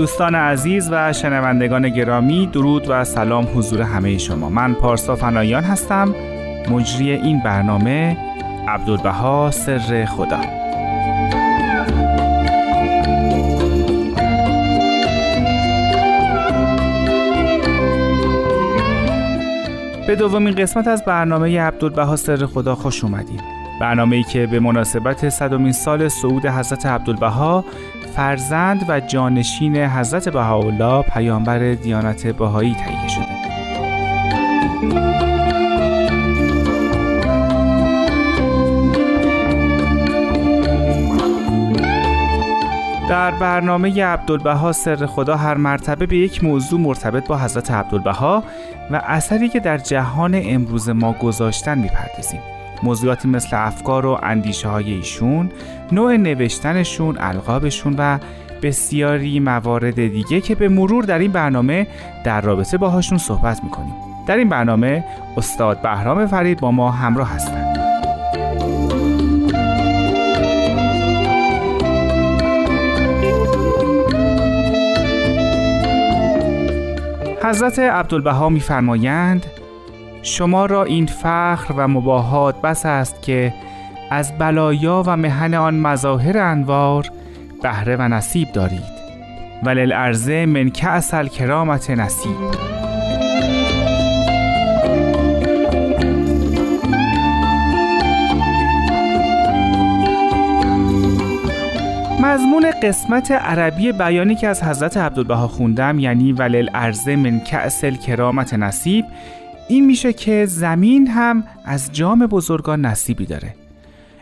دوستان عزیز و شنوندگان گرامی درود و سلام حضور همه شما. من پارسا فنایان هستم. مجری این برنامه عبدالبها سر خدا. به دومین قسمت از برنامه عبدالبها سر خدا خوش اومدید برنامه ای که به مناسبت صدومین سال صعود حضرت عبدالبها فرزند و جانشین حضرت بهاءالله پیامبر دیانت بهایی تهیه شده. در برنامه عبدالبها سر خدا هر مرتبه به یک موضوع مرتبط با حضرت عبدالبها و اثری که در جهان امروز ما گذاشتن می‌پردازیم. موضوعاتی مثل افکار و اندیشه های ایشون، نوع نوشتنشون، القابشون و بسیاری موارد دیگه که به مرور در این برنامه در رابطه باهاشون صحبت می‌کنیم. در این برنامه استاد بهرام فرید با ما همراه هستند. حضرت عبدالبها میفرمایند شما را این فخر و مباهات بس است که از بلایا و مهن آن مظاهر انوار بهره و نصیب دارید. وللعرضه من اصل کرامت نصیب مضمون قسمت عربی بیانی که از حضرت عبدالبها خوندم یعنی ولل ارزه من کأسل کرامت نصیب این میشه که زمین هم از جام بزرگان نصیبی داره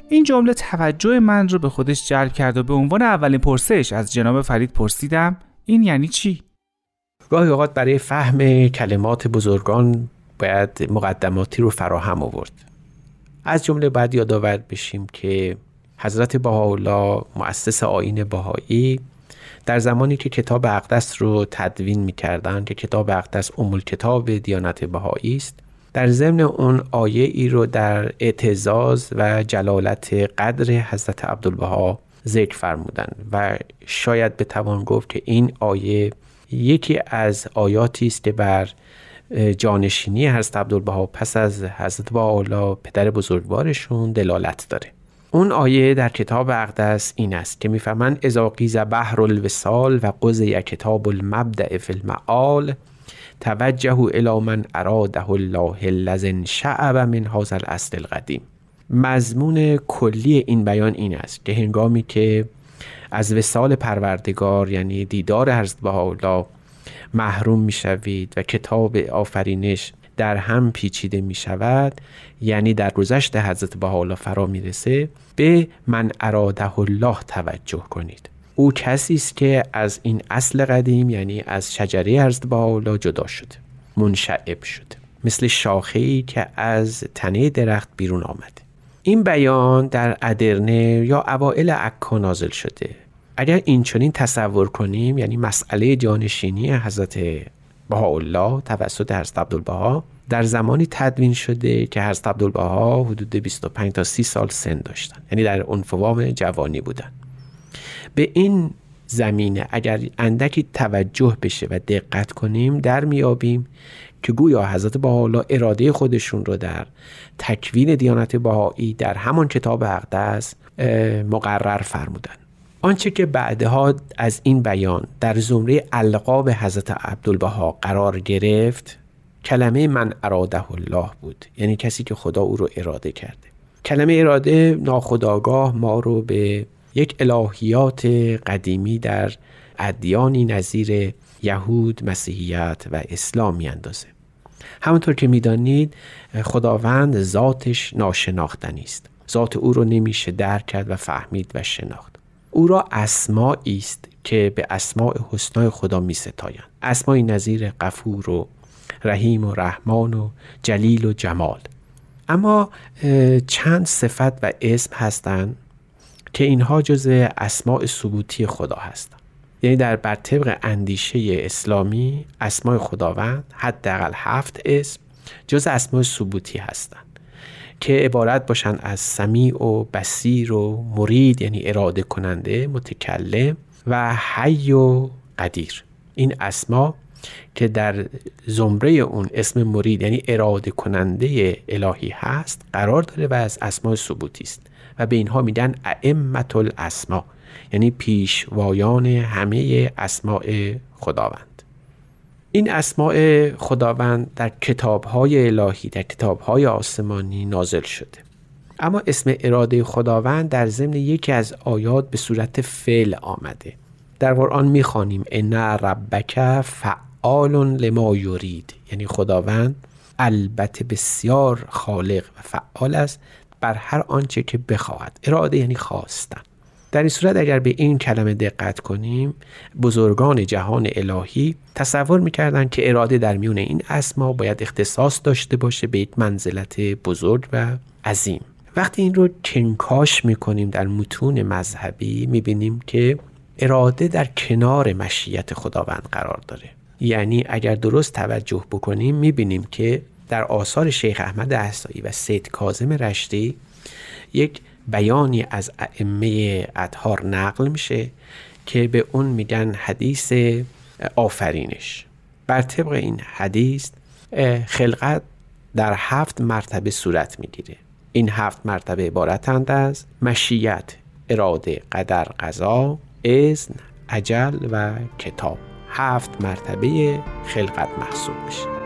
این جمله توجه من رو به خودش جلب کرد و به عنوان اولین پرسش از جناب فرید پرسیدم این یعنی چی؟ گاهی اوقات برای فهم کلمات بزرگان باید مقدماتی رو فراهم آورد از جمله باید یادآور بشیم که حضرت بهاءالله مؤسس آین بهایی در زمانی که کتاب اقدس رو تدوین می‌کردن که کتاب اقدس امول کتاب دیانت بهایی است در ضمن اون آیه ای رو در اعتزاز و جلالت قدر حضرت عبدالبها ذکر فرمودن و شاید به توان گفت که این آیه یکی از آیاتی است که بر جانشینی حضرت عبدالبها پس از حضرت بهاءالله پدر بزرگوارشون دلالت داره. اون آیه در کتاب اقدس این است که می‌فهمند اذا قیز بحر الوسال و قضی کتاب المبدع فی المعال توجه الى من اراده الله لزن شعب من هذا الاصل القدیم. مضمون کلی این بیان این است که هنگامی که از وسال پروردگار یعنی دیدار حضرت بهاءالله محروم می‌شوید و کتاب آفرینش در هم پیچیده می شود یعنی در گذشت حضرت بهاءالله فرا می‌رسه به من اراده الله توجه کنید. او کسی است که از این اصل قدیم یعنی از شجره حضرت بهاءالله جدا شده منشعب شده مثل شاخه ای که از تنه درخت بیرون آمده این بیان در ادرنه یا اوائل عکا نازل شده. اگر این چنین تصور کنیم یعنی مسئله جانشینی حضرت بهاءالله توسط حضرت عبدالبها در زمانی تدوین شده که حضرت عبدالبها حدود 25 تا 30 سال سن داشتن. یعنی در انفوام جوانی بودن. به این زمینه اگر اندکی توجه بشه و دقت کنیم در میابیم که گویا حضرت بهاءالله اراده خودشون رو در تکوین دیانت بهایی در همان کتاب اقدس مقرر فرمودن. آنچه که بعدها از این بیان در زمره القاب حضرت عبدالبها قرار گرفت کلمه من اراده الله بود. یعنی کسی که خدا او رو اراده کرده. کلمه اراده ناخداگاه ما رو به یک الهیات قدیمی در ادیانی نظیر یهود، مسیحیت و اسلام میاندازه. همونطور که می‌دانید خداوند ذاتش ناشناختنی است. ذات او رو نمیشه درک کرد و فهمید و شناخت. او را اسمایی است که به اسماع حسنای خدا می ستایند. اسمایی نظیر قفور و رحیم و رحمان و جلیل و جمال. اما چند صفت و اسم هستند که اینها جز اسماع ثبوتی خدا هستند یعنی در بر طبق اندیشه اسلامی اسماع خداوند حداقل هفت اسم جز اسماع ثبوتی هستند. که عبارت باشند از سمیع و بسیر و مرید یعنی اراده کننده متکلم و حی و قدیر. این اسما که در زمره اون اسم مرید یعنی اراده کننده الهی هست قرار داره و از اسماء ثبوتی است و به اینها میدن ائمه الاسما یعنی پیشوایان همه اسماء خداوند. این اسماء خداوند در کتابهای الهی در کتابهای آسمانی نازل شده. اما اسم اراده خداوند در ضمن یکی از آیات به صورت فعل آمده. در قرآن می‌خوانیم ان ربک فعال لما یرید. یعنی خداوند البته بسیار خالق و فعال است بر هر آنچه که بخواهد. اراده یعنی خواستن. در این صورت اگر به این کلمه دقت کنیم بزرگان جهان الهی تصور می‌کردند که اراده در میون این اسما باید اختصاص داشته باشه به یک منزلت بزرگ و عظیم. وقتی این رو کنکاش می‌کنیم در متون مذهبی می‌بینیم که اراده در کنار مشیت خداوند قرار داره. یعنی اگر درست توجه بکنیم می‌بینیم که در آثار شیخ احمد احسایی و سید کازم رشتی یک بیانی از ائمه اطهار نقل میشه که به اون میگن حدیث آفرینش. بر طبق این حدیث خلقت در هفت مرتبه صورت می‌گیره. این هفت مرتبه عبارتند از مشیت اراده قدر قضا اذن عجل و کتاب. هفت مرتبه خلقت محسوب میشه.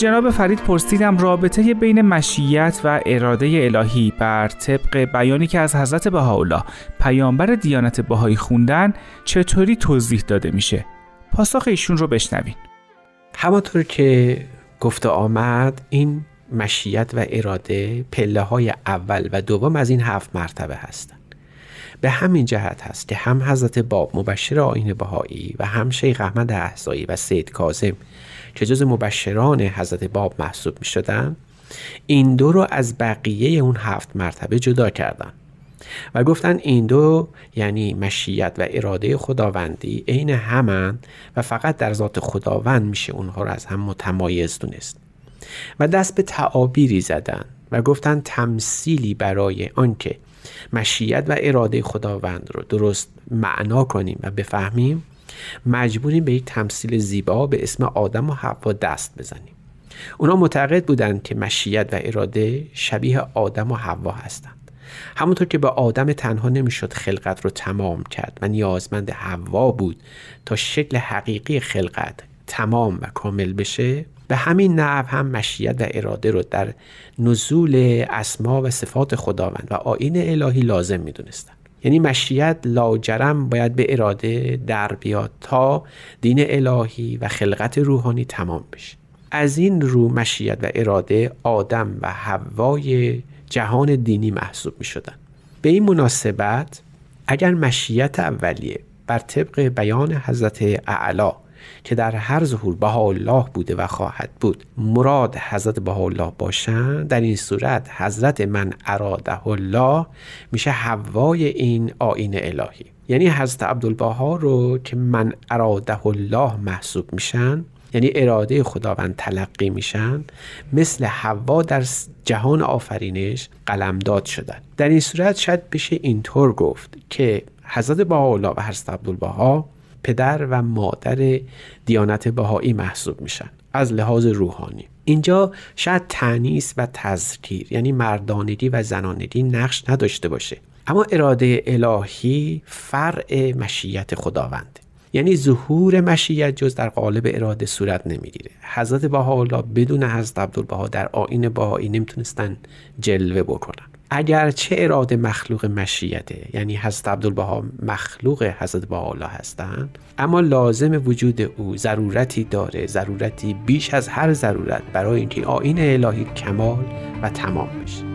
جناب فرید پرسیدم رابطه بین مشیت و اراده الهی بر طبق بیانی که از حضرت بهاءالله پیامبر دیانت بهایی خوندن چطوری توضیح داده میشه؟ پاسخ ایشون رو بشنوین. همانطور که گفته آمد این مشیت و اراده پله های اول و دوم از این هفت مرتبه هستند به همین جهت هست که هم حضرت باب مبشر آین بهایی و هم شیخ احمد احزایی و سید کازم که جز مبشران حضرت باب محسوب می شدن این دو رو از بقیه اون هفت مرتبه جدا کردن و گفتن این دو یعنی مشیت و اراده خداوندی عین همن و فقط در ذات خداوند میشه اونها رو از هم متمایز دونست و دست به تعابیری زدن و گفتن تمثیلی برای آنکه مشیت و اراده خداوند رو درست معنا کنیم و بفهمیم مجبوریم به یک تمثیل زیبا به اسم آدم و حوا دست بزنیم. اونا معتقد بودند که مشیت و اراده شبیه آدم و حوا هستند. همونطور که به آدم تنها نمی‌شد خلقت رو تمام کرد و نیازمند حوا بود تا شکل حقیقی خلقت تمام و کامل بشه به همین نحو هم مشیت و اراده رو در نزول اسما و صفات خداوند و آین الهی لازم می‌دونستن یعنی مشیت لاجرم باید به اراده در بیاد تا دین الهی و خلقت روحانی تمام بشه از این رو مشیت و اراده آدم و هوای جهان دینی محسوب می شدن. به این مناسبت اگر مشیت اولیه بر طبق بیان حضرت اعلا که در هر ظهور الله بوده و خواهد بود. مراد حضرت الله باشند. در این صورت حضرت من اراده الله میشه هوای این آین الهی. یعنی حضرت عبدالبها رو که من اراده الله محسوب میشن یعنی اراده خداوند تلقی میشن مثل حوا در جهان آفرینش قلمداد شدن. در این صورت شاید بشه اینطور گفت که حضرت بهاءالله و حضرت عبدالبها پدر و مادر دیانت بهایی محسوب میشن از لحاظ روحانی. اینجا شاید تنیس و تذکیر یعنی مردانگی و زنانگی نقش نداشته باشه. اما اراده الهی فرع مشیت خداوند. یعنی ظهور مشیت جز در قالب اراده صورت نمی‌گیره. حضرت بهاءالله بدون حضرت عبدالبها در آین بهایی نمی‌تونستن جلوه بکنن. اگرچه اراده مخلوق مشیته یعنی حضرت عبدالبها مخلوق حضرت بهاءالله هستند اما لازم وجود او ضرورتی داره ضرورتی بیش از هر ضرورت برای اینکه آین الهی کمال و تمام بشه.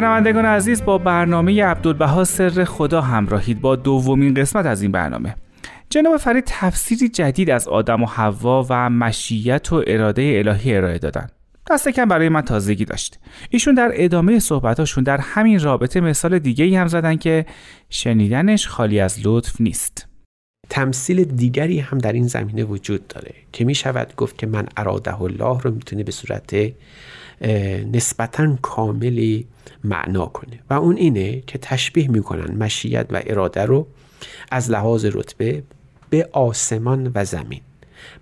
شنوندگان عزیز با برنامه عبدالبها سر خدا همراهید با دومین قسمت از این برنامه. جناب فرید تفسیری جدید از آدم و حوا و مشیت و اراده الهی ارائه دادن. دست کم برای من تازگی داشت. ایشون در ادامه صحبتاشون در همین رابطه مثال دیگه ای هم زدن که شنیدنش خالی از لطف نیست. تمثیل دیگری هم در این زمینه وجود داره که می شود گفت که من اراده الله رو می‌تونه به صورت نسبتا کاملی معنا کنه. و اون اینه که تشبیه می‌کنن مشیت و اراده رو از لحاظ رتبه به آسمان و زمین.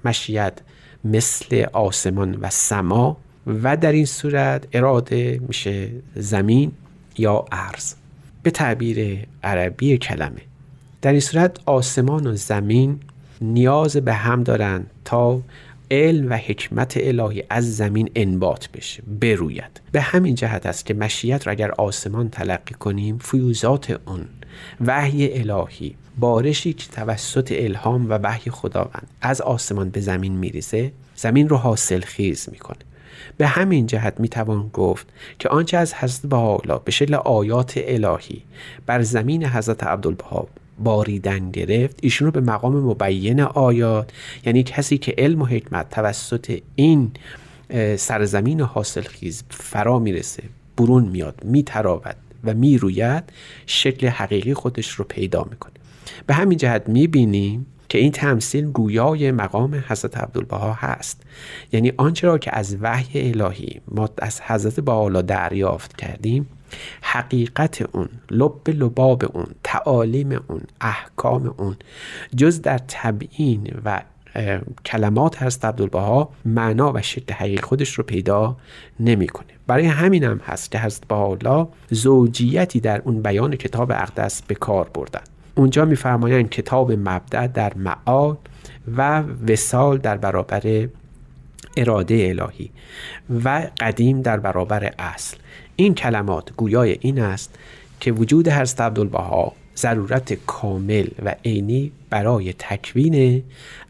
مشیت مثل آسمان و سما و در این صورت اراده میشه زمین یا ارز به تعبیر عربی کلمه. در این صورت آسمان و زمین نیاز به هم دارند تا علم و حکمت الهی از زمین انبات بشه بروید. به همین جهت است که مشیت را اگر آسمان تلقی کنیم فیوزات اون وحی الهی بارشی که توسط الهام و وحی خداوند از آسمان به زمین میریزه زمین رو حاصل خیز می‌کنه. به همین جهت می‌توان گفت که آنچه از حضرت بهاءالله به شکل آیات الهی. بر زمین حضرت عبدالبها باریدن گرفت ایشون رو به مقام مبین آیات یعنی کسی که علم و حکمت توسط این سرزمین حاصل خیز فرا می‌رسه برون میاد میتراود و می‌روید شکل حقیقی خودش رو پیدا می‌کنه. به همین جهت می‌بینیم که این تمثیل گویای مقام حضرت عبدالبها هست. یعنی آنچه را که از وحی الهی ما از حضرت بحالا دریافت کردیم حقیقت اون لب لباب اون تعالیم اون احکام اون. جز در تبیین و کلمات هست عبدالبها معنا و شکل حقیقی خودش رو پیدا نمی‌کنه. برای همین هم هست که حضرت بهاءالله زوجیتی در اون بیان کتاب اقدس به کار بردن. اونجا میفرمایند کتاب مبدع در معاد و وسال در برابر اراده الهی و قدیم در برابر اصل. این کلمات گویای این است که وجود حضرت عبدالبها ضرورت کامل و عینی برای تکوین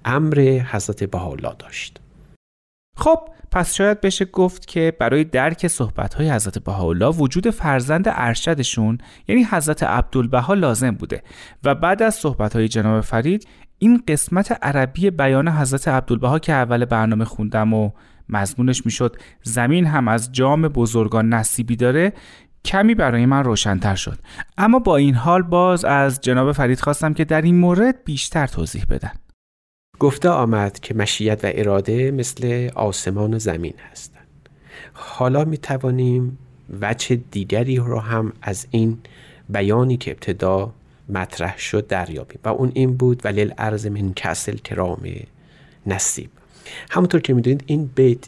امر حضرت بهاءالله داشت. خب پس شاید بشه گفت که برای درک صحبت‌های حضرت بهاءالله وجود فرزند ارشدشون یعنی حضرت عبدالبها لازم بوده. و بعد از صحبت‌های جناب فرید این قسمت عربی بیان حضرت عبدالبها که اول برنامه خوندم و مضمونش می‌شد زمین هم از جام بزرگان نصیبی داره کمی برای من روشنتر شد. اما با این حال باز از جناب فرید خواستم که در این مورد بیشتر توضیح بدن. گفته آمد که مشیت و اراده مثل آسمان و زمین هستند. حالا می توانیم وجه دیگری رو هم از این بیانی که ابتدا مطرح شد دریابیم. و اون این بود ولیل ارز من کسل کرام نصیب. همونطور که می‌دونید این بیت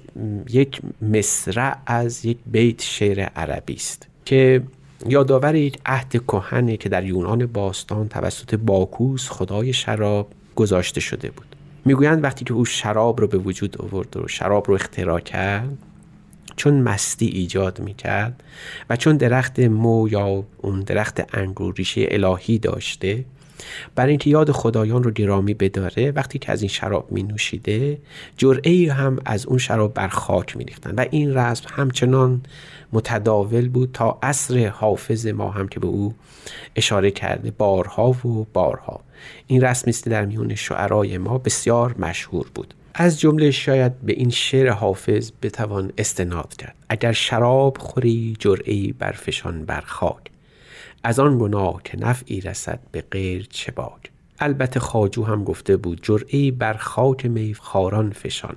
یک مصرع از یک بیت شعر عربی است که یادآور یک عهد کهنه که در یونان باستان توسط باکوس خدای شراب گذاشته شده بود. می‌گویند وقتی که او شراب رو به وجود آورد و شراب رو اختراع کرد چون مستی ایجاد می‌کرد و چون درخت مو یا اون درخت انگور ریشه الهی داشته برای اینکه یاد خدایان رو گرامی بداره وقتی که از این شراب می نوشیده جرعه هم از اون شراب بر خاک می ریختن و این رسم همچنان متداول بود تا عصر حافظ ما هم که به او اشاره کرده بارها و بارها. این رسمی است در میون شعرای ما بسیار مشهور بود. از جمله شاید به این شعر حافظ بتوان استناد کرد. اگر شراب خوری جرعی برفشان بر خاک. از آن گناه که نفعی رسد به غیر چه البته خاجو هم گفته بود جرعی بر خاک میخاران فشان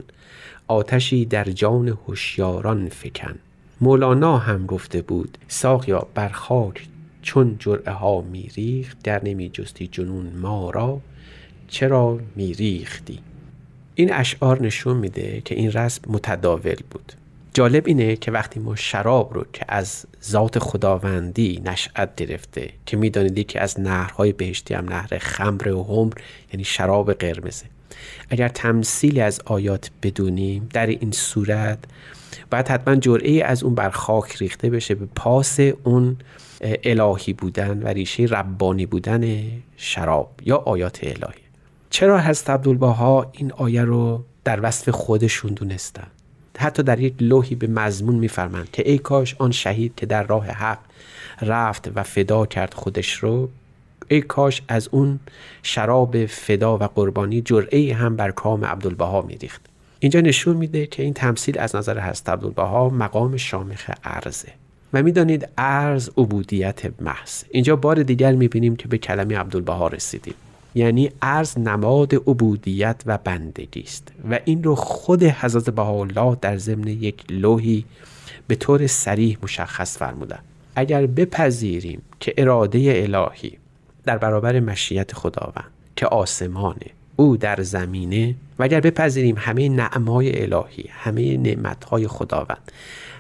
آتشی در جان هوشیاران فکن. مولانا هم گفته بود ساقیا بر خاک چون جرعه ها میریخت در نمی جستی جنون ما را چرا میریختی؟ این اشعار نشون میده که این رسم متداول بود. جالب اینه که وقتی ما شراب رو که از ذات خداوندی نشأت گرفته که می‌دانید که از نهرهای بهشتی هم نهر خمر و همر یعنی شراب قرمزه. اگر تمثیلی از آیات بدونیم در این صورت باید حتما جرعه از اون بر خاک ریخته بشه به پاس اون الهی بودن و ریشه ربانی بودن شراب یا آیات الهی. چرا هست عبدالبها این آیه رو در وصف خودشون دونستن؟ حتی در یک لوحی به مضمون میفرمند که ای کاش آن شهید که در راه حق رفت و فدا کرد خودش رو ای کاش از اون شراب فدا و قربانی جرعه هم بر کام عبدالبها میریخت. اینجا نشون میده که این تمثیل از نظر هست عبدالبها مقام شامخ ارزه و می‌دانید ارز عبودیت محض. اینجا بار دیگر می‌بینیم که به کلمه عبدالبها رسیدیم. یعنی ارز نماد عبودیت و بندگی است و این رو خود حضرت بهاءالله در ضمن یک لوحی به طور سریح مشخص فرمودن اگر بپذیریم که اراده الهی در برابر مشیت خداوند که آسمانه او در زمینه و اگر بپذیریم همه نعمای الهی همه نعمتهای خداوند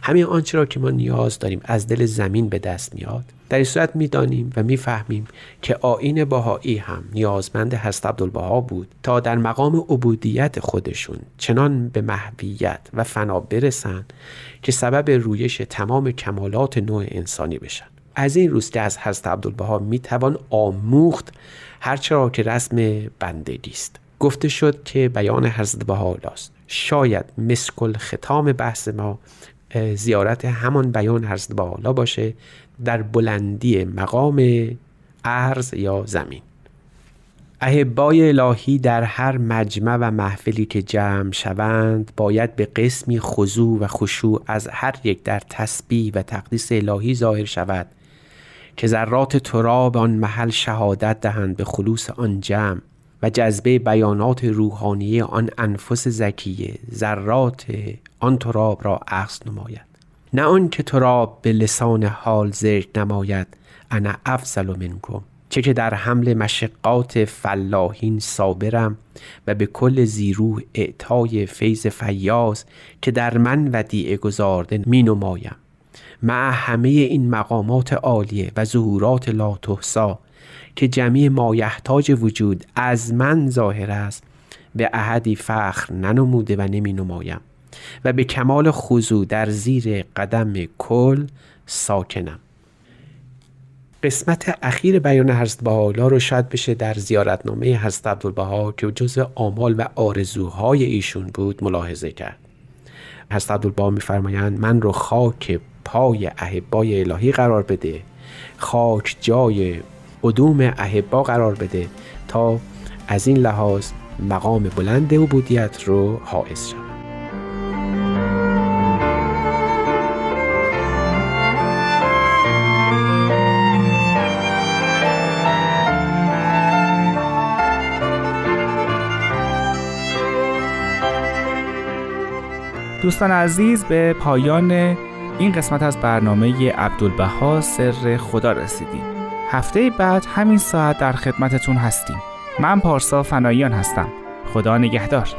همه آنچه را که ما نیاز داریم از دل زمین به دست میاد در این صورت می‌دانیم و می‌فهمیم که آین باهایی هم نیازمند هست عبدالبها بود تا در مقام عبودیت خودشون چنان به محویت و فنا برسند که سبب رویش تمام کمالات نوع انسانی بشن. از این روز که از حضرت عبدالبها می‌توان آموخت هرچرا که رسم بندگی است. گفته شد که بیان حضرت بهاءالله است شاید مسکل ختام بحث ما زیارت همان بیان حضرت بهاءالله باشه در بلندی مقام ارز یا زمین. احبای الهی در هر مجمع و محفلی که جمع شوند باید به قسمی خضوع و خشوع از هر یک در تسبیح و تقدیس الهی ظاهر شود که ذرات تراب آن محل شهادت دهند به خلوص آن جمع و جذبه بیانات روحانی آن انفس زکیه ذرات آن تراب را عکس نماید. نه که تراب به لسان حال ذکر نماید انا افضل منکم. چه که در حمل مشقات فلاحین صابرم و به کل زیروح اعطای فیض فیاض که در من ودیعه گذارده می نمایم مع همه این مقامات عالیه و ظهورات لا تحصا که جمعی مایحتاج وجود از من ظاهر است به احدی فخر ننموده و نمی نمایم و به کمال خضوع در زیر قدم کل ساکنم. قسمت اخیر بیان حضرت بهاءالله رو شاید بشه در زیارتنامه حضرت عبدالبها که جزء آمال و آرزوهای ایشون بود ملاحظه کرد. حضرت عبدالبها میفرمایند من رو خاک پای احبای الهی قرار بده خاک جای قدوم احبا قرار بده تا از این لحاظ مقام بلند عبودیت رو حائز شد دوستان عزیز به پایان این قسمت از برنامه عبدالبها سر خدا رسیدیم. هفته بعد همین ساعت در خدمتتون هستیم. من پارسا فناییان هستم. خدا نگهدار.